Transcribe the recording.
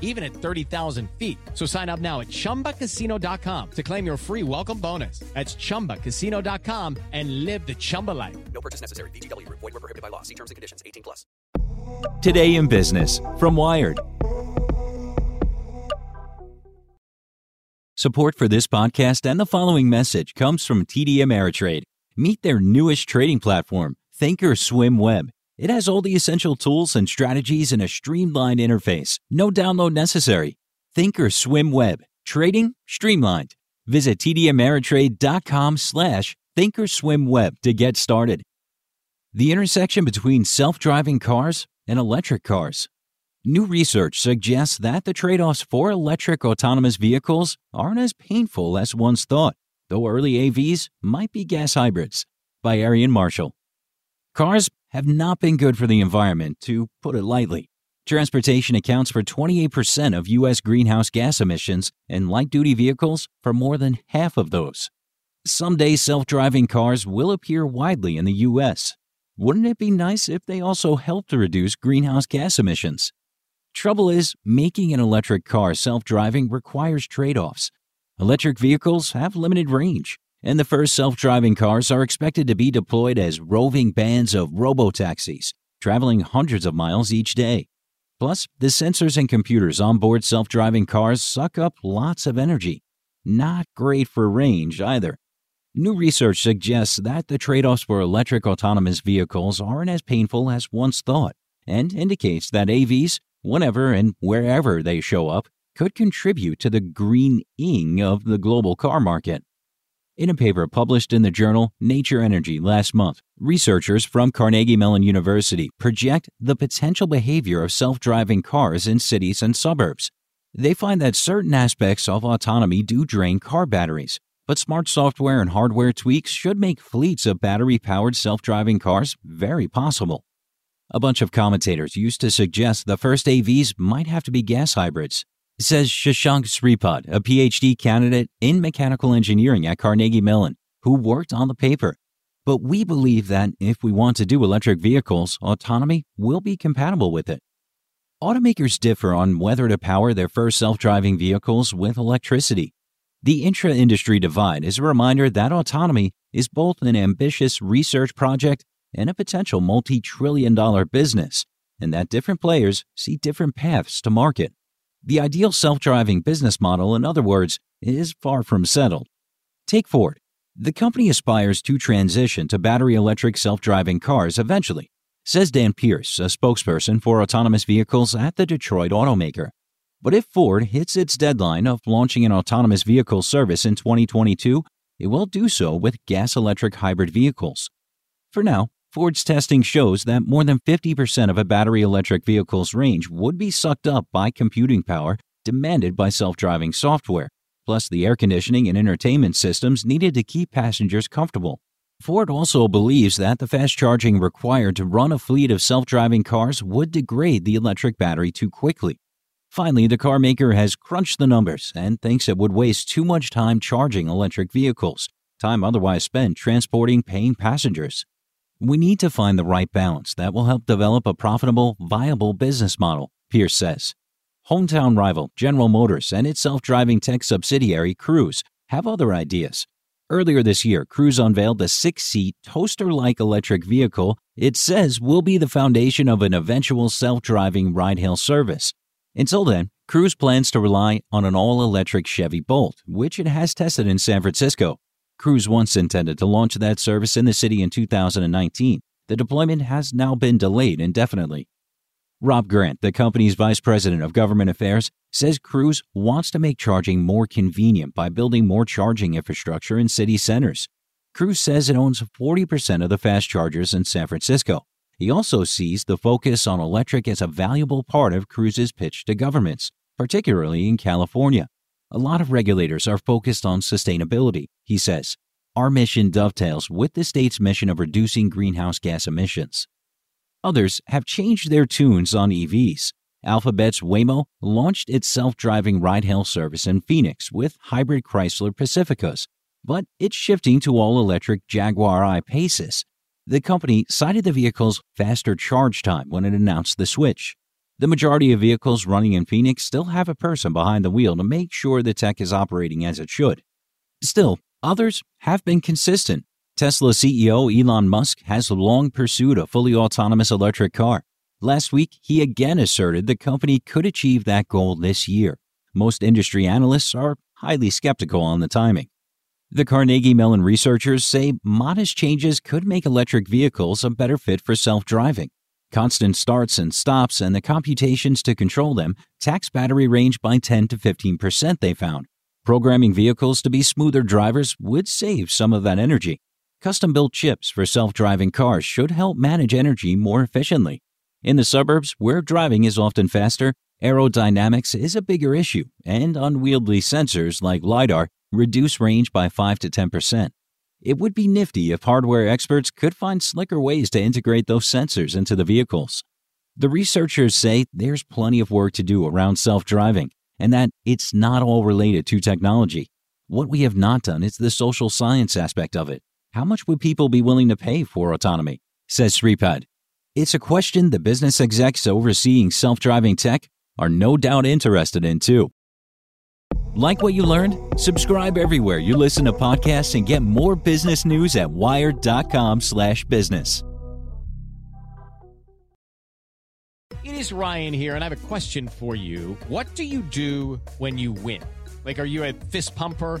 even at 30,000 feet. So sign up now at ChumbaCasino.com to claim your free welcome bonus. That's ChumbaCasino.com and live the Chumba life. No purchase necessary. VGW. Void were prohibited by law. See terms and conditions. 18 plus. Today in Business from Wired. Support for this podcast and the following message comes from TD Ameritrade. Meet their newest trading platform, Thinkorswim Web. It has all the essential tools and strategies in a streamlined interface. No download necessary. Thinkorswim Web. Trading streamlined. Visit tdameritrade.com slash thinkorswimweb to get started. The intersection between self-driving cars and electric cars. New research suggests that the trade-offs for electric autonomous vehicles aren't as painful as once thought, though early AVs might be gas hybrids. By Aarian Marshall. Cars have not been good for the environment, to put it lightly. Transportation accounts for 28% of U.S. greenhouse gas emissions, and light duty vehicles for more than half of those. Someday, self driving cars will appear widely in the U.S. Wouldn't it be nice if they also helped to reduce greenhouse gas emissions? Trouble is, making an electric car self driving requires trade offs. Electric vehicles have limited range, and the first self driving cars are expected to be deployed as roving bands of robo-taxis, traveling hundreds of miles each day. Plus, the sensors and computers on board self driving cars suck up lots of energy. Not great for range either. New research suggests that the trade offs for electric autonomous vehicles aren't as painful as once thought, and indicates that AVs, whenever and wherever they show up, could contribute to the greening of the global car market. In a paper published in the journal Nature Energy last month, researchers from Carnegie Mellon University project the potential behavior of self driving cars in cities and suburbs. They find that certain aspects of autonomy do drain car batteries, but smart software and hardware tweaks should make fleets of battery powered self driving cars very possible. A bunch of commentators used to suggest the first AVs might have to be gas hybrids, says Shashank Sripad, a PhD candidate in mechanical engineering at Carnegie Mellon, who worked on the paper. But we believe that if we want to do electric vehicles, autonomy will be compatible with it. Automakers differ on whether to power their first self driving vehicles with electricity. The intra industry divide is a reminder that autonomy is both an ambitious research project and a potential multi trillion dollar business, and that different players see different paths to market. The ideal self driving business model, in other words, is far from settled. Take Ford. The company aspires to transition to battery electric self driving cars eventually, says Dan Pierce, a spokesperson for autonomous vehicles at the Detroit automaker. But if Ford hits its deadline of launching an autonomous vehicle service in 2022, it will do so with gas electric hybrid vehicles. For now, Ford's testing shows that more than 50% of a battery electric vehicle's range would be sucked up by computing power demanded by self driving software, plus the air conditioning and entertainment systems needed to keep passengers comfortable. Ford also believes that the fast charging required to run a fleet of self driving cars would degrade the electric battery too quickly. Finally, the car maker has crunched the numbers and thinks it would waste too much time charging electric vehicles, time otherwise spent transporting paying passengers. We need to find the right balance that will help develop a profitable, viable business model, Pierce says. Hometown rival General Motors and its self driving tech subsidiary Cruise have other ideas. Earlier this year, Cruise unveiled a six seat, toaster like electric vehicle it says will be the foundation of an eventual self driving ride hail service. Until then, Cruise plans to rely on an all electric Chevy Bolt, which it has tested in San Francisco. Cruise once intended to launch that service in the city in 2019. The deployment has now been delayed indefinitely. Rob Grant, the company's vice president of government affairs, says Cruise wants to make charging more convenient by building more charging infrastructure in city centers. Cruise says it owns 40% of the fast chargers in San Francisco. He also sees the focus on electric as a valuable part of Cruise's pitch to governments, particularly in California. A lot of regulators are focused on sustainability, he says. Our mission dovetails with the state's mission of reducing greenhouse gas emissions. Others have changed their tunes on EVs. Alphabet's Waymo launched its self driving ride hail service in Phoenix with hybrid Chrysler Pacificas, but it's shifting to all electric Jaguar I Paces. The company cited the vehicle's faster charge time when it announced the switch. The majority of vehicles running in Phoenix still have a person behind the wheel to make sure the tech is operating as it should. Still, others have been consistent. Tesla CEO Elon Musk has long pursued a fully autonomous electric car. Last week, he again asserted the company could achieve that goal this year. Most industry analysts are highly skeptical on the timing. The Carnegie Mellon researchers say modest changes could make electric vehicles a better fit for self driving. Constant starts and stops and the computations to control them tax battery range by 10 to 15 percent, they found. Programming vehicles to be smoother drivers would save some of that energy. Custom built chips for self driving cars should help manage energy more efficiently. In the suburbs, where driving is often faster, aerodynamics is a bigger issue, and unwieldy sensors like LiDAR reduce range by 5 to 10%. It would be nifty if hardware experts could find slicker ways to integrate those sensors into the vehicles. The researchers say there's plenty of work to do around self driving, and that it's not all related to technology. What we have not done is the social science aspect of it. How much would people be willing to pay for autonomy? Says Sripad. It's a question the business execs overseeing self driving tech are no doubt interested in too. Like what you learned? Subscribe everywhere you listen to podcasts and get more business news at wired.com/slash business. It is Ryan here, and I have a question for you. What do you do when you win? Like, are you a fist pumper?